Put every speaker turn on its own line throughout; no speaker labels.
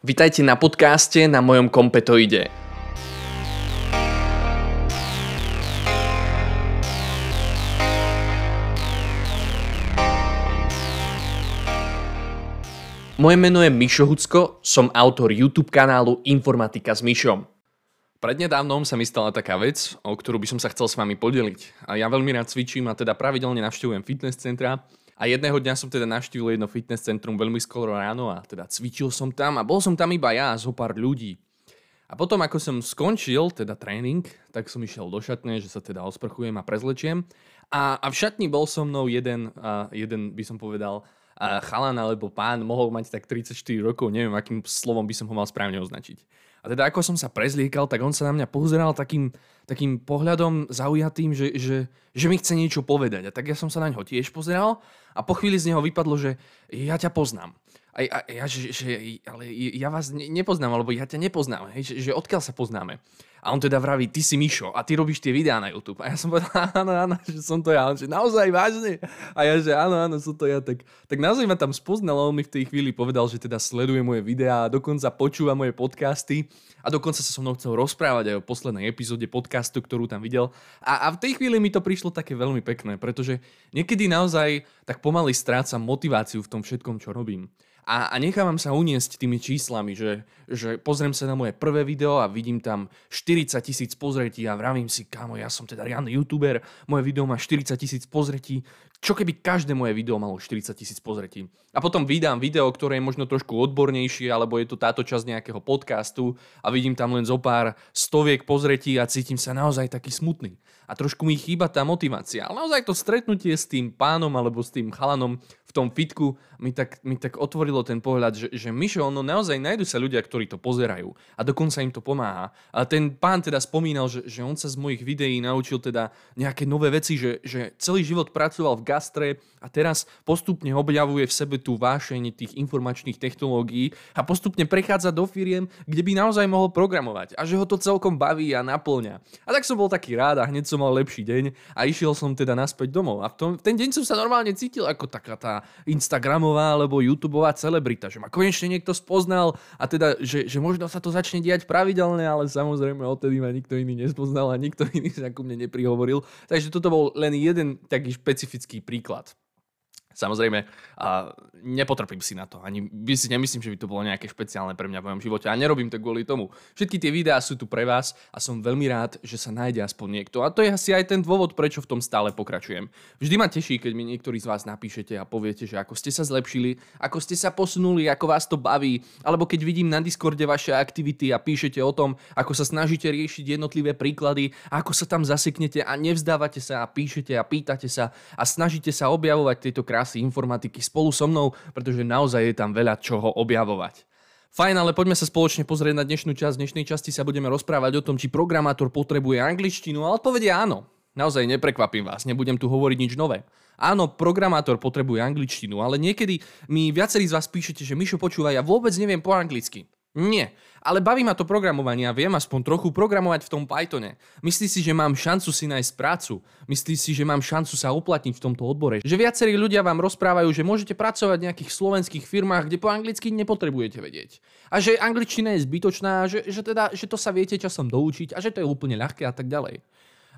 Vitajte na podcaste na mojom kompetoide. Moje meno je Mišo Hucko, som autor YouTube kanálu Informatika s Mišom. Prednedávnom sa mi stala taká vec, o ktorú by som sa chcel s vami podeliť. A ja veľmi rád cvičím a teda pravidelne navštevujem fitness centra a jedného dňa som teda navštívil jedno fitness centrum veľmi skoro ráno a teda cvičil som tam a bol som tam iba ja a zo pár ľudí. A potom ako som skončil teda tréning, tak som išiel do šatne, že sa teda osprchujem a prezlečiem. A, a v šatni bol so mnou jeden, a jeden by som povedal, a chalan alebo pán, mohol mať tak 34 rokov, neviem akým slovom by som ho mal správne označiť. A teda ako som sa prezliekal, tak on sa na mňa pozeral takým, takým pohľadom zaujatým, že, že, že mi chce niečo povedať. A tak ja som sa na ňo tiež pozeral a po chvíli z neho vypadlo, že ja ťa poznám. A, ja, že, že, ale ja vás ne, nepoznám, alebo ja ťa nepoznám, hej, že, že odkiaľ sa poznáme. A on teda vraví, ty si Mišo a ty robíš tie videá na YouTube. A ja som povedal, áno, áno, že som to ja. On že naozaj vážne. A ja že áno, áno, som to ja. Tak, tak naozaj ma tam spoznal a on mi v tej chvíli povedal, že teda sleduje moje videá a dokonca počúva moje podcasty a dokonca sa so mnou chcel rozprávať aj o poslednej epizóde podcastu, ktorú tam videl. A, a v tej chvíli mi to prišlo také veľmi pekné, pretože niekedy naozaj tak pomaly strácam motiváciu v tom všetkom, čo robím a, a nechávam sa uniesť tými číslami, že, že pozriem sa na moje prvé video a vidím tam 40 tisíc pozretí a vravím si, kámo, ja som teda riadny youtuber, moje video má 40 tisíc pozretí, čo keby každé moje video malo 40 tisíc pozretí. A potom vydám video, ktoré je možno trošku odbornejšie, alebo je to táto časť nejakého podcastu a vidím tam len zo pár stoviek pozretí a cítim sa naozaj taký smutný. A trošku mi chýba tá motivácia. Ale naozaj to stretnutie s tým pánom alebo s tým chalanom v tom fitku mi tak, mi tak otvorilo ten pohľad, že, že Mišo, ono naozaj nájdu sa ľudia, ktorí to pozerajú a dokonca im to pomáha. A ten pán teda spomínal, že, že on sa z mojich videí naučil teda nejaké nové veci, že, že celý život pracoval v gastre a teraz postupne objavuje v sebe tú vášeň tých informačných technológií a postupne prechádza do firiem, kde by naozaj mohol programovať a že ho to celkom baví a naplňa. A tak som bol taký rád a hneď som mal lepší deň a išiel som teda naspäť domov. A v, tom, ten deň som sa normálne cítil ako taká tá Instagramová alebo YouTubeová celebrita, že ma konečne niekto spoznal a teda, že, že možno sa to začne diať pravidelne, ale samozrejme odtedy ma nikto iný nespoznal a nikto iný sa ku mne neprihovoril. Takže toto bol len jeden taký špecifický príklad. Samozrejme, a nepotrpím si na to. Ani by si nemyslím, že by to bolo nejaké špeciálne pre mňa v mojom živote. A nerobím to kvôli tomu. Všetky tie videá sú tu pre vás a som veľmi rád, že sa nájde aspoň niekto. A to je asi aj ten dôvod, prečo v tom stále pokračujem. Vždy ma teší, keď mi niektorí z vás napíšete a poviete, že ako ste sa zlepšili, ako ste sa posunuli, ako vás to baví, alebo keď vidím na Discorde vaše aktivity a píšete o tom, ako sa snažíte riešiť jednotlivé príklady, ako sa tam zaseknete a nevzdávate sa a píšete a pýtate sa a snažíte sa objavovať tieto krásne krásy informatiky spolu so mnou, pretože naozaj je tam veľa čoho objavovať. Fajn, ale poďme sa spoločne pozrieť na dnešnú časť. V dnešnej časti sa budeme rozprávať o tom, či programátor potrebuje angličtinu, a odpovede áno. Naozaj neprekvapím vás, nebudem tu hovoriť nič nové. Áno, programátor potrebuje angličtinu, ale niekedy mi viacerí z vás píšete, že Mišo počúva, ja vôbec neviem po anglicky. Nie, ale baví ma to programovanie a viem aspoň trochu programovať v tom Pythone. Myslí si, že mám šancu si nájsť prácu. Myslí si, že mám šancu sa uplatniť v tomto odbore. Že viacerí ľudia vám rozprávajú, že môžete pracovať v nejakých slovenských firmách, kde po anglicky nepotrebujete vedieť. A že angličtina je zbytočná, že, že, teda, že to sa viete časom doučiť a že to je úplne ľahké a tak ďalej.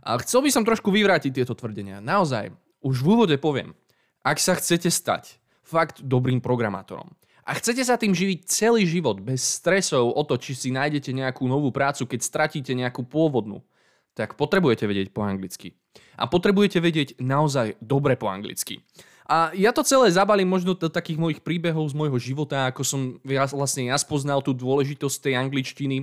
A chcel by som trošku vyvrátiť tieto tvrdenia. Naozaj, už v úvode poviem, ak sa chcete stať fakt dobrým programátorom, a chcete sa tým živiť celý život bez stresov o to, či si nájdete nejakú novú prácu, keď stratíte nejakú pôvodnú, tak potrebujete vedieť po anglicky. A potrebujete vedieť naozaj dobre po anglicky. A ja to celé zabalím možno do takých mojich príbehov z môjho života, ako som vlastne ja spoznal tú dôležitosť tej angličtiny,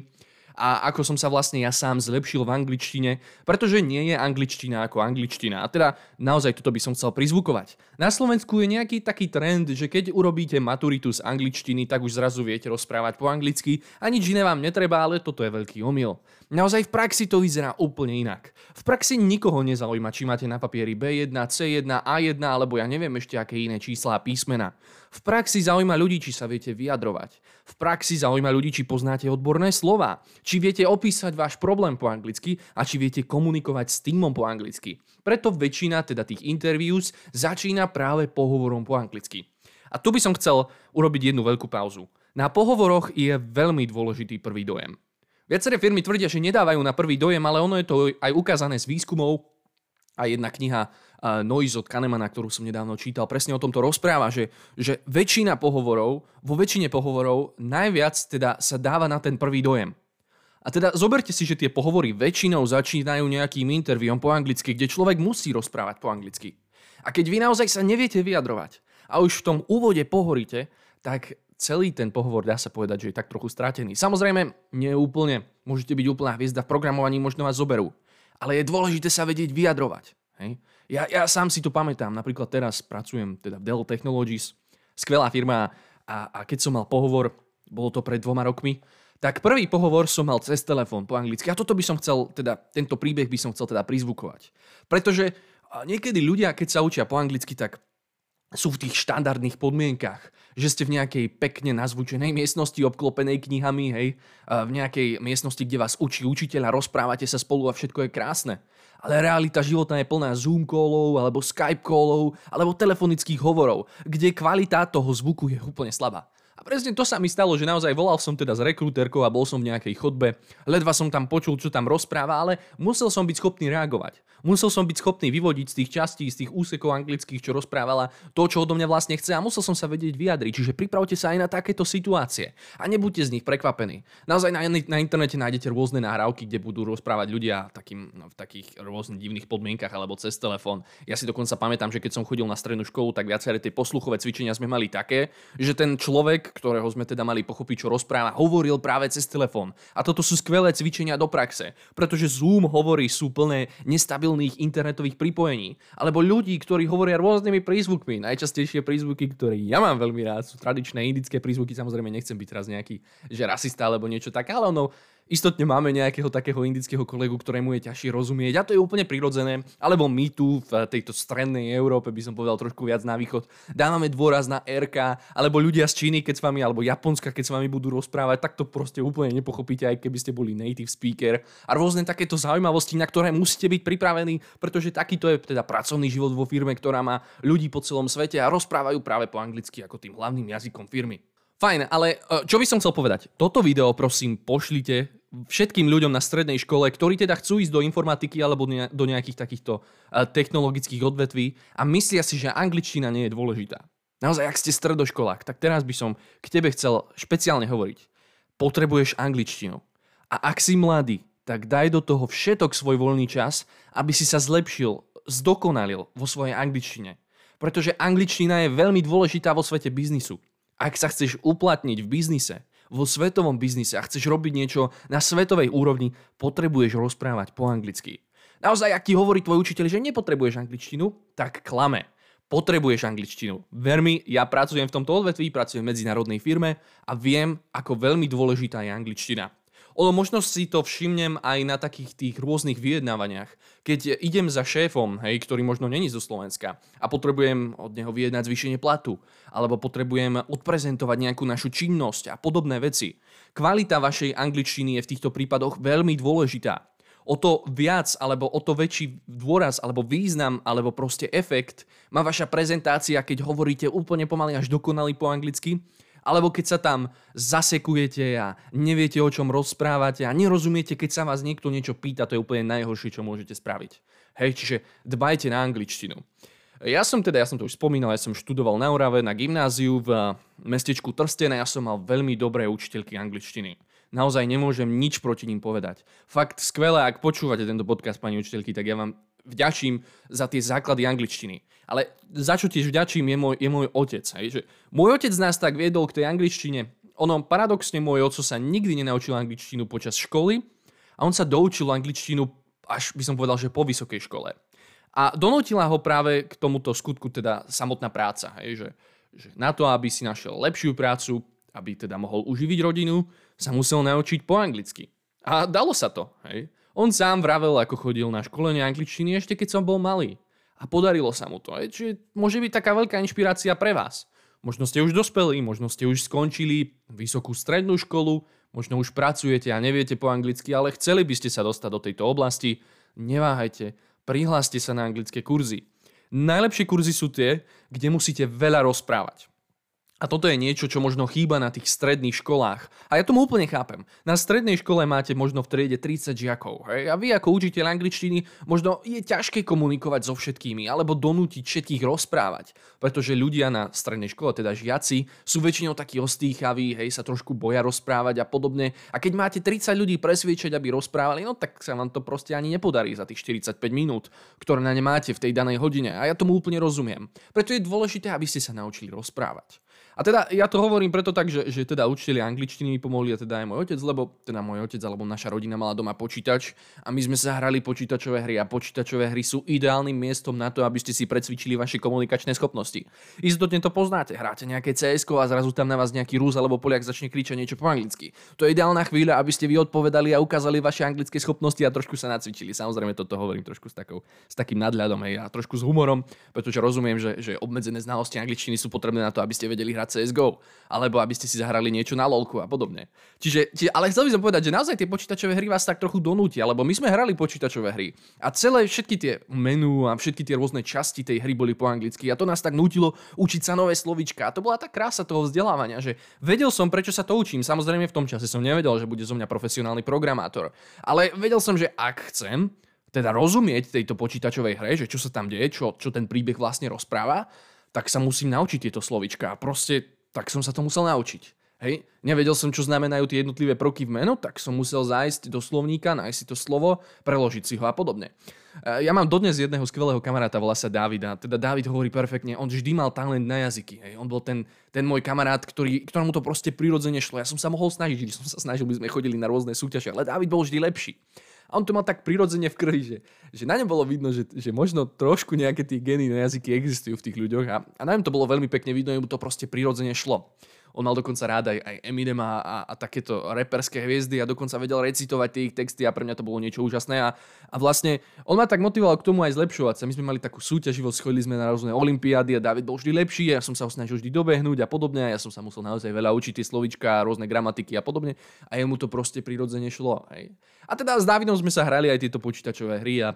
a ako som sa vlastne ja sám zlepšil v angličtine, pretože nie je angličtina ako angličtina. A teda naozaj toto by som chcel prizvukovať. Na Slovensku je nejaký taký trend, že keď urobíte maturitu z angličtiny, tak už zrazu viete rozprávať po anglicky a nič iné vám netreba, ale toto je veľký omyl. Naozaj v praxi to vyzerá úplne inak. V praxi nikoho nezaujíma, či máte na papieri B1, C1, A1 alebo ja neviem ešte aké iné čísla a písmena. V praxi zaujíma ľudí, či sa viete vyjadrovať. V praxi zaujíma ľudí, či poznáte odborné slova, či viete opísať váš problém po anglicky a či viete komunikovať s týmom po anglicky. Preto väčšina teda tých interviews začína práve pohovorom po anglicky. A tu by som chcel urobiť jednu veľkú pauzu. Na pohovoroch je veľmi dôležitý prvý dojem. Viaceré firmy tvrdia, že nedávajú na prvý dojem, ale ono je to aj ukázané z výskumov. A jedna kniha Noise od Kahnemana, ktorú som nedávno čítal, presne o tomto rozpráva, že, že väčšina pohovorov, vo väčšine pohovorov najviac teda sa dáva na ten prvý dojem. A teda zoberte si, že tie pohovory väčšinou začínajú nejakým interviom po anglicky, kde človek musí rozprávať po anglicky. A keď vy naozaj sa neviete vyjadrovať a už v tom úvode pohoríte, tak celý ten pohovor dá sa povedať, že je tak trochu stratený. Samozrejme, nie úplne. Môžete byť úplná hviezda v programovaní, možno vás zoberú. Ale je dôležité sa vedieť vyjadrovať. Hej? Ja, ja sám si to pamätám. Napríklad teraz pracujem teda v Dell Technologies. Skvelá firma a, a keď som mal pohovor, bolo to pred dvoma rokmi, tak prvý pohovor som mal cez telefón po anglicky. A toto by som chcel, teda tento príbeh by som chcel teda prizvukovať. Pretože niekedy ľudia, keď sa učia po anglicky, tak sú v tých štandardných podmienkach, že ste v nejakej pekne nazvučenej miestnosti obklopenej knihami, hej, v nejakej miestnosti, kde vás učí učiteľ a rozprávate sa spolu a všetko je krásne. Ale realita života je plná Zoom callov, alebo Skype callov, alebo telefonických hovorov, kde kvalita toho zvuku je úplne slabá. A presne to sa mi stalo, že naozaj volal som teda s rekrúterkou a bol som v nejakej chodbe. Ledva som tam počul, čo tam rozpráva, ale musel som byť schopný reagovať. Musel som byť schopný vyvodiť z tých častí, z tých úsekov anglických, čo rozprávala, to, čo odo mňa vlastne chce a musel som sa vedieť vyjadriť. Čiže pripravte sa aj na takéto situácie a nebuďte z nich prekvapení. Naozaj na, na internete nájdete rôzne nahrávky, kde budú rozprávať ľudia takým, no, v takých rôznych divných podmienkach alebo cez telefón. Ja si dokonca pamätám, že keď som chodil na strednú školu, tak viaceré tie posluchové cvičenia sme mali také, že ten človek, ktorého sme teda mali pochopiť, čo rozpráva, hovoril práve cez telefón. A toto sú skvelé cvičenia do praxe, pretože Zoom hovorí sú plné nestabilných internetových pripojení. Alebo ľudí, ktorí hovoria rôznymi prízvukmi. Najčastejšie prízvuky, ktoré ja mám veľmi rád, sú tradičné indické prízvuky. Samozrejme, nechcem byť teraz nejaký že rasista alebo niečo také, ale ono Istotne máme nejakého takého indického kolegu, ktorému je ťažšie rozumieť a to je úplne prirodzené. Alebo my tu v tejto strednej Európe, by som povedal trošku viac na východ, dávame dôraz na RK, alebo ľudia z Číny, keď s vami, alebo Japonska, keď s vami budú rozprávať, tak to proste úplne nepochopíte, aj keby ste boli native speaker. A rôzne takéto zaujímavosti, na ktoré musíte byť pripravení, pretože takýto je teda pracovný život vo firme, ktorá má ľudí po celom svete a rozprávajú práve po anglicky ako tým hlavným jazykom firmy. Fajn, ale e, čo by som chcel povedať? Toto video prosím pošlite všetkým ľuďom na strednej škole, ktorí teda chcú ísť do informatiky alebo do nejakých takýchto e, technologických odvetví a myslia si, že angličtina nie je dôležitá. Naozaj, ak ste stredoškolák, tak teraz by som k tebe chcel špeciálne hovoriť. Potrebuješ angličtinu. A ak si mladý, tak daj do toho všetok svoj voľný čas, aby si sa zlepšil, zdokonalil vo svojej angličtine. Pretože angličtina je veľmi dôležitá vo svete biznisu. Ak sa chceš uplatniť v biznise, vo svetovom biznise a chceš robiť niečo na svetovej úrovni, potrebuješ rozprávať po anglicky. Naozaj, ak ti hovorí tvoj učiteľ, že nepotrebuješ angličtinu, tak klame. Potrebuješ angličtinu. Ver mi, ja pracujem v tomto odvetví, pracujem v medzinárodnej firme a viem, ako veľmi dôležitá je angličtina. Ono možno si to všimnem aj na takých tých rôznych vyjednávaniach. Keď idem za šéfom, hej, ktorý možno není zo Slovenska a potrebujem od neho vyjednať zvýšenie platu, alebo potrebujem odprezentovať nejakú našu činnosť a podobné veci. Kvalita vašej angličtiny je v týchto prípadoch veľmi dôležitá. O to viac, alebo o to väčší dôraz, alebo význam, alebo proste efekt má vaša prezentácia, keď hovoríte úplne pomaly až dokonalý po anglicky, alebo keď sa tam zasekujete a neviete, o čom rozprávate a nerozumiete, keď sa vás niekto niečo pýta, to je úplne najhoršie, čo môžete spraviť. Hej, čiže dbajte na angličtinu. Ja som teda, ja som to už spomínal, ja som študoval na Orave na gymnáziu v mestečku Trstené, ja som mal veľmi dobré učiteľky angličtiny. Naozaj nemôžem nič proti ním povedať. Fakt skvelé, ak počúvate tento podcast, pani učiteľky, tak ja vám vďačím za tie základy angličtiny. Ale za čo tiež vďačím je môj, je môj otec. Hej? Že môj otec nás tak viedol k tej angličtine. Ono, paradoxne, môj oco sa nikdy nenaučil angličtinu počas školy a on sa doučil angličtinu až by som povedal, že po vysokej škole. A donútila ho práve k tomuto skutku teda samotná práca. Hej? Že, že na to, aby si našiel lepšiu prácu, aby teda mohol uživiť rodinu, sa musel naučiť po anglicky. A dalo sa to. Hej? On sám vravel, ako chodil na školenie angličtiny ešte keď som bol malý. A podarilo sa mu to. Čiže môže byť taká veľká inšpirácia pre vás. Možno ste už dospeli, možno ste už skončili vysokú strednú školu, možno už pracujete a neviete po anglicky, ale chceli by ste sa dostať do tejto oblasti. Neváhajte, prihláste sa na anglické kurzy. Najlepšie kurzy sú tie, kde musíte veľa rozprávať. A toto je niečo, čo možno chýba na tých stredných školách. A ja tomu úplne chápem. Na strednej škole máte možno v triede 30 žiakov. Hej? A vy ako učiteľ angličtiny možno je ťažké komunikovať so všetkými alebo donútiť všetkých rozprávať. Pretože ľudia na strednej škole, teda žiaci, sú väčšinou takí ostýchaví, hej, sa trošku boja rozprávať a podobne. A keď máte 30 ľudí presviečať, aby rozprávali, no tak sa vám to proste ani nepodarí za tých 45 minút, ktoré na ne máte v tej danej hodine. A ja tomu úplne rozumiem. Preto je dôležité, aby ste sa naučili rozprávať. A teda ja to hovorím preto tak, že, že teda učiteľi angličtiny mi pomohli a teda aj môj otec, lebo teda môj otec alebo naša rodina mala doma počítač a my sme sa hrali počítačové hry a počítačové hry sú ideálnym miestom na to, aby ste si precvičili vaše komunikačné schopnosti. Istotne to poznáte, hráte nejaké CS a zrazu tam na vás nejaký Rus alebo Poliak začne kričať niečo po anglicky. To je ideálna chvíľa, aby ste vy odpovedali a ukázali vaše anglické schopnosti a trošku sa nacvičili. Samozrejme toto hovorím trošku s, takou, s takým nadľadom a trošku s humorom, pretože rozumiem, že, že obmedzené znalosti angličtiny sú potrebné na to, aby ste vedeli hrať CSGO, alebo aby ste si zahrali niečo na lolku a podobne. Čiže, čiže, ale chcel by som povedať, že naozaj tie počítačové hry vás tak trochu donútia, lebo my sme hrali počítačové hry a celé všetky tie menu a všetky tie rôzne časti tej hry boli po anglicky a to nás tak nutilo učiť sa nové slovička. A to bola tá krása toho vzdelávania, že vedel som, prečo sa to učím. Samozrejme v tom čase som nevedel, že bude zo mňa profesionálny programátor. Ale vedel som, že ak chcem, teda rozumieť tejto počítačovej hre, že čo sa tam deje, čo, čo ten príbeh vlastne rozpráva, tak sa musím naučiť tieto slovička. A proste tak som sa to musel naučiť. Hej, nevedel som, čo znamenajú tie jednotlivé prvky v menu, tak som musel zájsť do slovníka, nájsť si to slovo, preložiť si ho a podobne. E, ja mám dodnes jedného skvelého kamaráta, volá sa Davida. Teda David hovorí perfektne, on vždy mal talent na jazyky. Hej. On bol ten, ten môj kamarát, ktorý, ktorému to proste prirodzene šlo. Ja som sa mohol snažiť, že som sa snažil, by sme chodili na rôzne súťaže, ale David bol vždy lepší. A on to mal tak prirodzene v krvi, že, že na ňom bolo vidno, že, že možno trošku nejaké tie geny na jazyky existujú v tých ľuďoch a, a na ňom to bolo veľmi pekne vidno, mu to proste prirodzene šlo. On mal dokonca rád aj, aj Eminem a, a, takéto reperské hviezdy a dokonca vedel recitovať tie ich texty a pre mňa to bolo niečo úžasné. A, a vlastne on ma tak motivoval k tomu aj zlepšovať sa. My sme mali takú súťaživosť, chodili sme na rôzne olimpiády a David bol vždy lepší ja som sa ho snažil vždy dobehnúť a podobne. Ja som sa musel naozaj veľa učiť tie slovička, rôzne gramatiky a podobne. A jemu to proste prirodzene šlo. Hej. A teda s Davidom sme sa hrali aj tieto počítačové hry a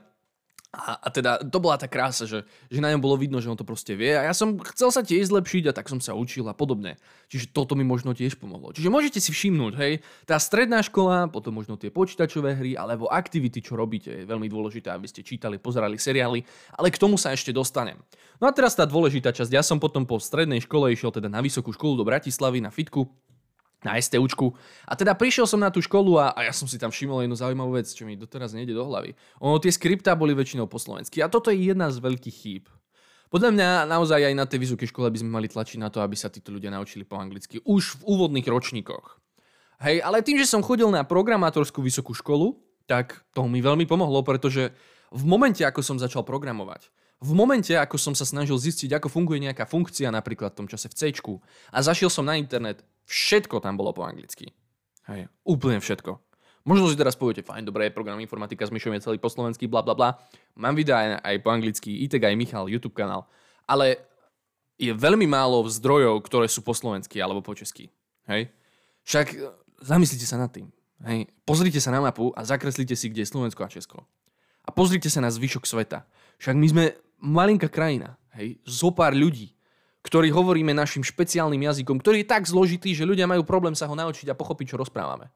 a, a teda to bola tá krása, že, že na ňom bolo vidno, že on to proste vie a ja som chcel sa tiež zlepšiť a tak som sa učil a podobne. Čiže toto mi možno tiež pomohlo. Čiže môžete si všimnúť, hej, tá stredná škola, potom možno tie počítačové hry alebo aktivity, čo robíte, je veľmi dôležité, aby ste čítali, pozerali seriály, ale k tomu sa ešte dostanem. No a teraz tá dôležitá časť. Ja som potom po strednej škole išiel teda na vysokú školu do Bratislavy na fitku na STUčku. A teda prišiel som na tú školu a, a ja som si tam všimol jednu zaujímavú vec, čo mi doteraz nejde do hlavy. Ono, tie skriptá boli väčšinou po slovensky a toto je jedna z veľkých chýb. Podľa mňa naozaj aj na tej vysokej škole by sme mali tlačiť na to, aby sa títo ľudia naučili po anglicky už v úvodných ročníkoch. Hej, ale tým, že som chodil na programátorskú vysokú školu, tak to mi veľmi pomohlo, pretože v momente, ako som začal programovať, v momente, ako som sa snažil zistiť, ako funguje nejaká funkcia, napríklad v tom čase v C, a zašiel som na internet, všetko tam bolo po anglicky. Hej, úplne všetko. Možno si teraz poviete, fajn, dobré, program informatika s Myšom je celý po slovensky, bla bla bla. Mám videá aj, aj po anglicky, ITEG aj Michal, YouTube kanál. Ale je veľmi málo zdrojov, ktoré sú po slovensky alebo po česky. Hej? Však e, zamyslite sa nad tým. Hej? Pozrite sa na mapu a zakreslite si, kde je Slovensko a Česko. A pozrite sa na zvyšok sveta. Však my sme malinká krajina, hej, zo pár ľudí, ktorí hovoríme našim špeciálnym jazykom, ktorý je tak zložitý, že ľudia majú problém sa ho naučiť a pochopiť, čo rozprávame.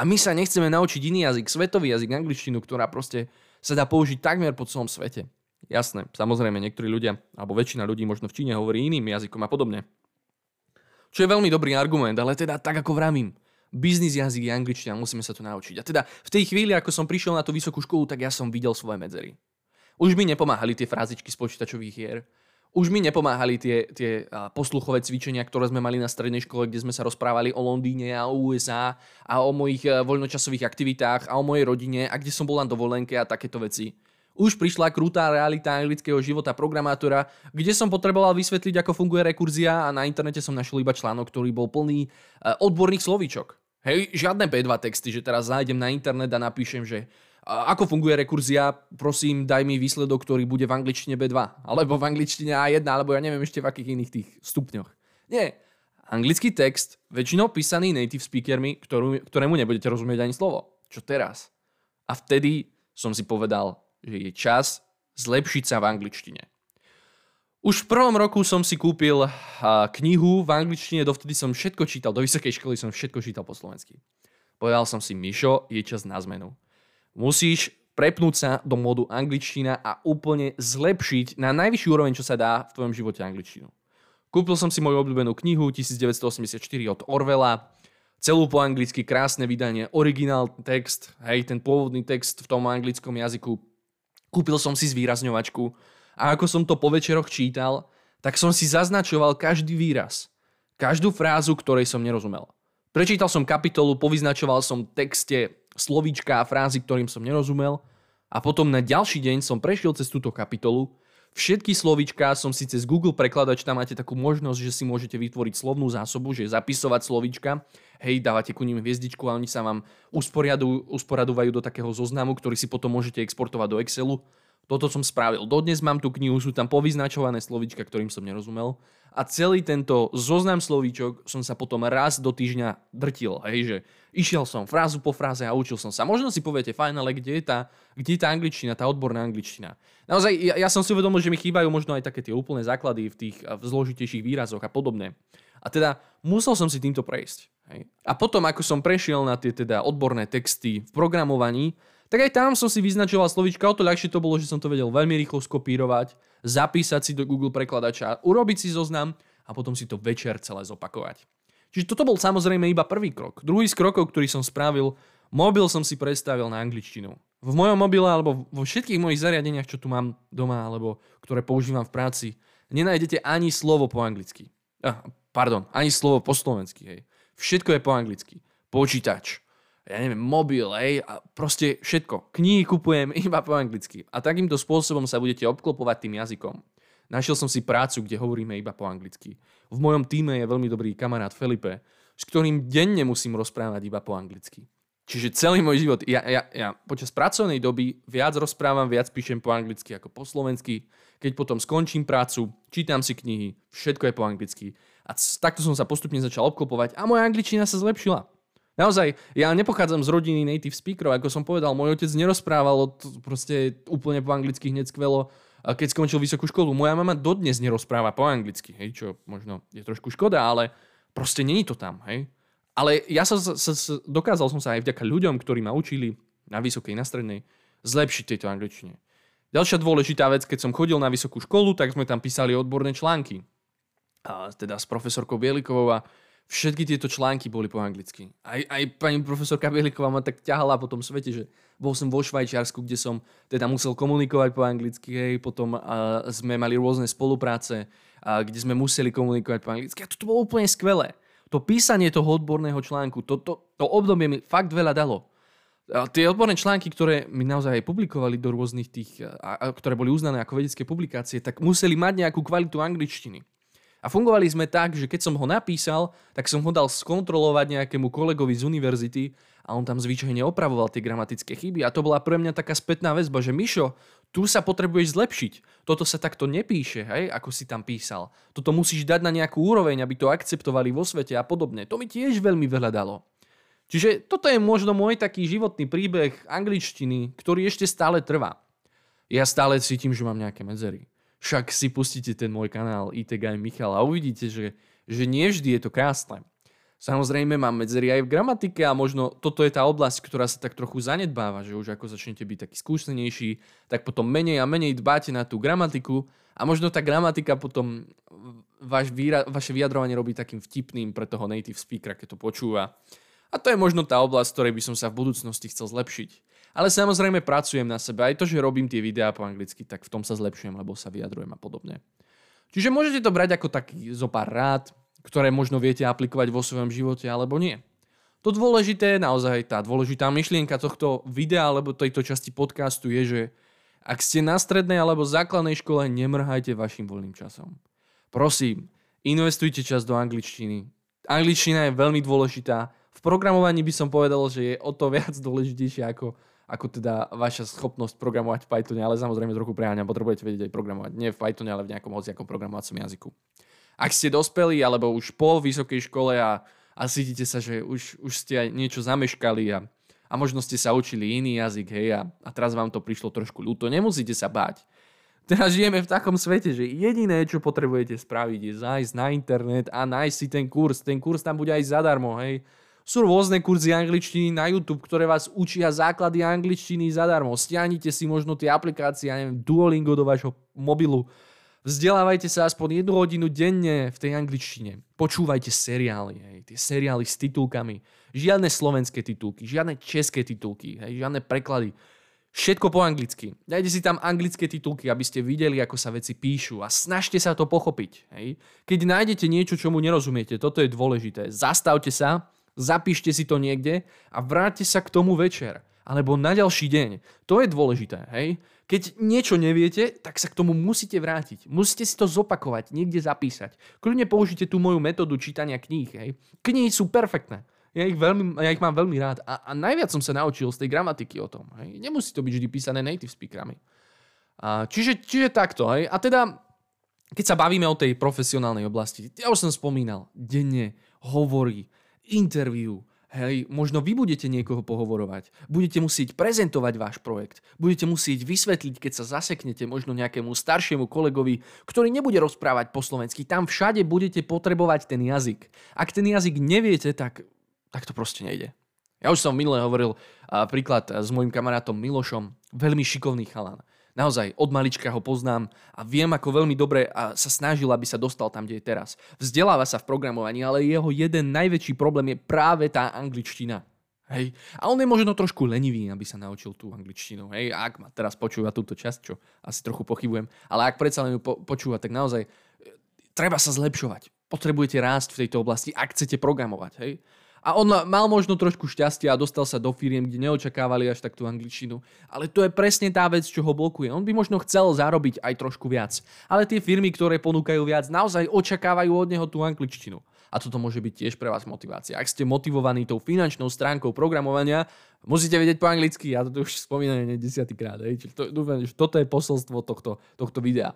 A my sa nechceme naučiť iný jazyk, svetový jazyk, angličtinu, ktorá proste sa dá použiť takmer po celom svete. Jasné, samozrejme, niektorí ľudia, alebo väčšina ľudí možno v Číne hovorí iným jazykom a podobne. Čo je veľmi dobrý argument, ale teda tak ako vravím, biznis jazyk je angličtina, musíme sa to naučiť. A teda v tej chvíli, ako som prišiel na tú vysokú školu, tak ja som videl svoje medzery. Už mi nepomáhali tie frázičky z počítačových hier. Už mi nepomáhali tie, tie posluchové cvičenia, ktoré sme mali na strednej škole, kde sme sa rozprávali o Londýne a o USA a o mojich e, voľnočasových aktivitách a o mojej rodine a kde som bol na dovolenke a takéto veci. Už prišla krutá realita anglického života programátora, kde som potreboval vysvetliť, ako funguje rekurzia a na internete som našiel iba článok, ktorý bol plný e, odborných slovíčok. Hej, žiadne B2 texty, že teraz zájdem na internet a napíšem, že ako funguje rekurzia, prosím, daj mi výsledok, ktorý bude v angličtine B2, alebo v angličtine A1, alebo ja neviem ešte v akých iných tých stupňoch. Nie. Anglický text, väčšinou písaný native speakermi, ktorú, ktorému nebudete rozumieť ani slovo. Čo teraz? A vtedy som si povedal, že je čas zlepšiť sa v angličtine. Už v prvom roku som si kúpil knihu v angličtine, dovtedy som všetko čítal, do vysokej školy som všetko čítal po slovensky. Povedal som si, Mišo, je čas na zmenu. Musíš prepnúť sa do módu angličtina a úplne zlepšiť na najvyšší úroveň, čo sa dá v tvojom živote angličtinu. Kúpil som si moju obľúbenú knihu 1984 od Orwella, celú po anglicky krásne vydanie, originál text, hej, ten pôvodný text v tom anglickom jazyku. Kúpil som si zvýrazňovačku a ako som to po večeroch čítal, tak som si zaznačoval každý výraz, každú frázu, ktorej som nerozumel. Prečítal som kapitolu, povyznačoval som texte slovíčka a frázy, ktorým som nerozumel a potom na ďalší deň som prešiel cez túto kapitolu. Všetky slovíčka som si cez Google prekladač, tam máte takú možnosť, že si môžete vytvoriť slovnú zásobu, že zapisovať slovíčka. Hej, dávate ku nim hviezdičku a oni sa vám usporadujú do takého zoznamu, ktorý si potom môžete exportovať do Excelu. Toto som spravil. Dodnes mám tú knihu, sú tam povyznačované slovíčka, ktorým som nerozumel a celý tento zoznam slovíčok som sa potom raz do týždňa drtil. Hej, že išiel som frázu po fráze a učil som sa. Možno si poviete, fajn, ale kde je tá, kde je tá angličtina, tá odborná angličtina? Naozaj, ja, ja som si uvedomil, že mi chýbajú možno aj také tie úplné základy v tých v zložitejších výrazoch a podobne. A teda musel som si týmto prejsť. Hej. A potom, ako som prešiel na tie teda odborné texty v programovaní, tak aj tam som si vyznačoval slovička, o to ľahšie to bolo, že som to vedel veľmi rýchlo skopírovať, zapísať si do Google prekladača, urobiť si zoznam a potom si to večer celé zopakovať. Čiže toto bol samozrejme iba prvý krok. Druhý z krokov, ktorý som spravil, mobil som si predstavil na angličtinu. V mojom mobile alebo vo všetkých mojich zariadeniach, čo tu mám doma alebo ktoré používam v práci, nenájdete ani slovo po anglicky. Ah, pardon, ani slovo po slovensky. Hej. Všetko je po anglicky. Počítač, ja neviem, mobil, hej, a proste všetko. Knihy kupujem iba po anglicky. A takýmto spôsobom sa budete obklopovať tým jazykom. Našiel som si prácu, kde hovoríme iba po anglicky. V mojom týme je veľmi dobrý kamarát Felipe, s ktorým denne musím rozprávať iba po anglicky. Čiže celý môj život, ja, ja, ja počas pracovnej doby viac rozprávam, viac píšem po anglicky ako po slovensky. Keď potom skončím prácu, čítam si knihy, všetko je po anglicky. A takto som sa postupne začal obklopovať a moja angličtina sa zlepšila. Naozaj, ja nepochádzam z rodiny native speakerov, ako som povedal, môj otec nerozprával proste úplne po anglicky hneď skvelo, keď skončil vysokú školu. Moja mama dodnes nerozpráva po anglicky, hej, čo možno je trošku škoda, ale proste není to tam, hej. Ale ja sa, sa, sa, dokázal som sa aj vďaka ľuďom, ktorí ma učili na vysokej, na strednej, zlepšiť tejto angličtine. Ďalšia dôležitá vec, keď som chodil na vysokú školu, tak sme tam písali odborné články. A teda s profesorkou Bielikovou a všetky tieto články boli po anglicky. Aj, aj pani profesorka Bieliková ma tak ťahala po tom svete, že bol som vo Švajčiarsku, kde som teda musel komunikovať po anglicky, hej, potom uh, sme mali rôzne spolupráce, uh, kde sme museli komunikovať po anglicky. A to bolo úplne skvelé. To písanie toho odborného článku, to, to, to obdobie mi fakt veľa dalo. A tie odborné články, ktoré mi naozaj aj publikovali do rôznych tých, a, a, ktoré boli uznané ako vedecké publikácie, tak museli mať nejakú kvalitu angličtiny. A fungovali sme tak, že keď som ho napísal, tak som ho dal skontrolovať nejakému kolegovi z univerzity a on tam zvyčajne opravoval tie gramatické chyby. A to bola pre mňa taká spätná väzba, že Mišo, tu sa potrebuješ zlepšiť. Toto sa takto nepíše, hej, ako si tam písal. Toto musíš dať na nejakú úroveň, aby to akceptovali vo svete a podobne. To mi tiež veľmi veľa dalo. Čiže toto je možno môj taký životný príbeh angličtiny, ktorý ešte stále trvá. Ja stále cítim, že mám nejaké medzery. Však si pustíte ten môj kanál IT Michal a uvidíte, že, že nie vždy je to krásne. Samozrejme mám medzery aj v gramatike a možno toto je tá oblasť, ktorá sa tak trochu zanedbáva, že už ako začnete byť taký skúsenejší, tak potom menej a menej dbáte na tú gramatiku a možno tá gramatika potom vaš výra- vaše vyjadrovanie robí takým vtipným pre toho native speakera, keď to počúva. A to je možno tá oblasť, ktorej by som sa v budúcnosti chcel zlepšiť. Ale samozrejme pracujem na sebe. Aj to, že robím tie videá po anglicky, tak v tom sa zlepšujem, lebo sa vyjadrujem a podobne. Čiže môžete to brať ako taký zo pár rád, ktoré možno viete aplikovať vo svojom živote alebo nie. To dôležité, naozaj tá dôležitá myšlienka tohto videa alebo tejto časti podcastu je, že ak ste na strednej alebo základnej škole, nemrhajte vašim voľným časom. Prosím, investujte čas do angličtiny. Angličtina je veľmi dôležitá. V programovaní by som povedal, že je o to viac dôležitejšia ako ako teda vaša schopnosť programovať v Pythone, ale samozrejme trochu preháňam, potrebujete vedieť aj programovať. Nie v Pythone, ale v nejakom hociakom programovacom jazyku. Ak ste dospelí alebo už po vysokej škole a, a cítite sa, že už, už ste aj niečo zameškali a, a možno ste sa učili iný jazyk, hej, a, a teraz vám to prišlo trošku ľúto, nemusíte sa báť. Teraz žijeme v takom svete, že jediné, čo potrebujete spraviť, je zájsť na internet a nájsť si ten kurz. Ten kurz tam bude aj zadarmo, hej. Sú rôzne kurzy angličtiny na YouTube, ktoré vás učia základy angličtiny zadarmo. Stiahnite si možno tie aplikácie, ja neviem, Duolingo do vášho mobilu. Vzdelávajte sa aspoň jednu hodinu denne v tej angličtine. Počúvajte seriály, hej, tie seriály s titulkami. Žiadne slovenské titulky, žiadne české titulky, hej, žiadne preklady. Všetko po anglicky. Dajte si tam anglické titulky, aby ste videli, ako sa veci píšu a snažte sa to pochopiť. Hej. Keď nájdete niečo, čomu nerozumiete, toto je dôležité. Zastavte sa, zapíšte si to niekde a vráťte sa k tomu večer. Alebo na ďalší deň. To je dôležité, hej? Keď niečo neviete, tak sa k tomu musíte vrátiť. Musíte si to zopakovať, niekde zapísať. Kľudne použite tú moju metódu čítania kníh, hej? Knihy sú perfektné. Ja ich, veľmi, ja ich mám veľmi rád. A, a najviac som sa naučil z tej gramatiky o tom. Hej? Nemusí to byť vždy písané native speakerami. A čiže, čiže takto. Hej? A teda, keď sa bavíme o tej profesionálnej oblasti, ja už som spomínal, denne hovorí, interview, hej, možno vy budete niekoho pohovorovať, budete musieť prezentovať váš projekt, budete musieť vysvetliť, keď sa zaseknete možno nejakému staršiemu kolegovi, ktorý nebude rozprávať po slovensky, tam všade budete potrebovať ten jazyk. Ak ten jazyk neviete, tak, tak to proste nejde. Ja už som minule hovoril príklad s mojim kamarátom Milošom, veľmi šikovný chalan. Naozaj, od malička ho poznám a viem, ako veľmi dobre sa snažil, aby sa dostal tam, kde je teraz. Vzdeláva sa v programovaní, ale jeho jeden najväčší problém je práve tá angličtina. Hej. A on je možno trošku lenivý, aby sa naučil tú angličtinu. Hej. A ak ma teraz počúva túto časť, čo asi trochu pochybujem, ale ak predsa len ju po- počúva, tak naozaj e, treba sa zlepšovať. Potrebujete rásť v tejto oblasti, ak chcete programovať. Hej. A on mal možno trošku šťastia a dostal sa do firiem, kde neočakávali až tak tú angličtinu. Ale to je presne tá vec, čo ho blokuje. On by možno chcel zarobiť aj trošku viac. Ale tie firmy, ktoré ponúkajú viac, naozaj očakávajú od neho tú angličtinu. A toto môže byť tiež pre vás motivácia. Ak ste motivovaní tou finančnou stránkou programovania, musíte vedieť po anglicky. Ja to už spomínam desiatýkrát. To, dúfam, že toto je posolstvo tohto, tohto videa.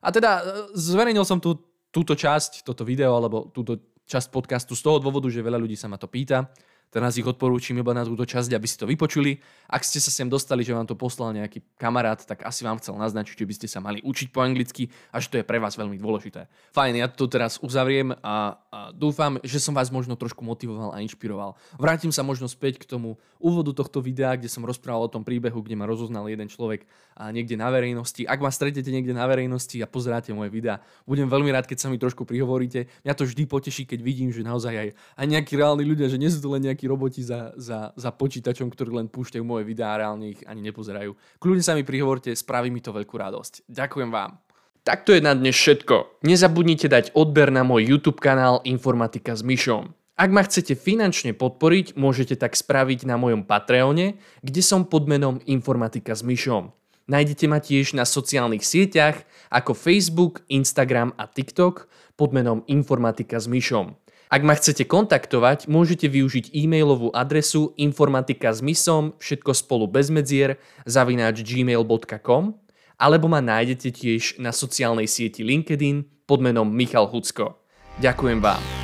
A teda e, zverejnil som tú, túto časť, toto video, alebo túto časť podcastu z toho dôvodu, že veľa ľudí sa ma to pýta Teraz ich odporúčam iba na túto časť, aby si to vypočuli. Ak ste sa sem dostali, že vám to poslal nejaký kamarát, tak asi vám chcel naznačiť, že by ste sa mali učiť po anglicky a že to je pre vás veľmi dôležité. Fajn, ja to teraz uzavriem a, a dúfam, že som vás možno trošku motivoval a inšpiroval. Vrátim sa možno späť k tomu úvodu tohto videa, kde som rozprával o tom príbehu, kde ma rozoznal jeden človek a niekde na verejnosti. Ak ma stretnete niekde na verejnosti a pozeráte moje videá, budem veľmi rád, keď sa mi trošku prihovoríte. Mňa to vždy poteší, keď vidím, že naozaj aj, aj nejakí reálni ľudia, že nie sú to len nejakí roboti za, za, za počítačom, ktorí len púšťajú moje videá reálne ich ani nepozerajú. Kľudne sa mi prihovorte, spraví mi to veľkú radosť. Ďakujem vám. Takto je na dnes všetko. Nezabudnite dať odber na môj YouTube kanál Informatika s Myšom. Ak ma chcete finančne podporiť, môžete tak spraviť na mojom Patreone, kde som pod menom Informatika s Myšom. Nájdete ma tiež na sociálnych sieťach ako Facebook, Instagram a TikTok pod menom Informatika s Myšom. Ak ma chcete kontaktovať, môžete využiť e-mailovú adresu informatika s misom, všetko spolu bez medzier, zavináč gmail.com alebo ma nájdete tiež na sociálnej sieti LinkedIn pod menom Michal Hucko. Ďakujem vám.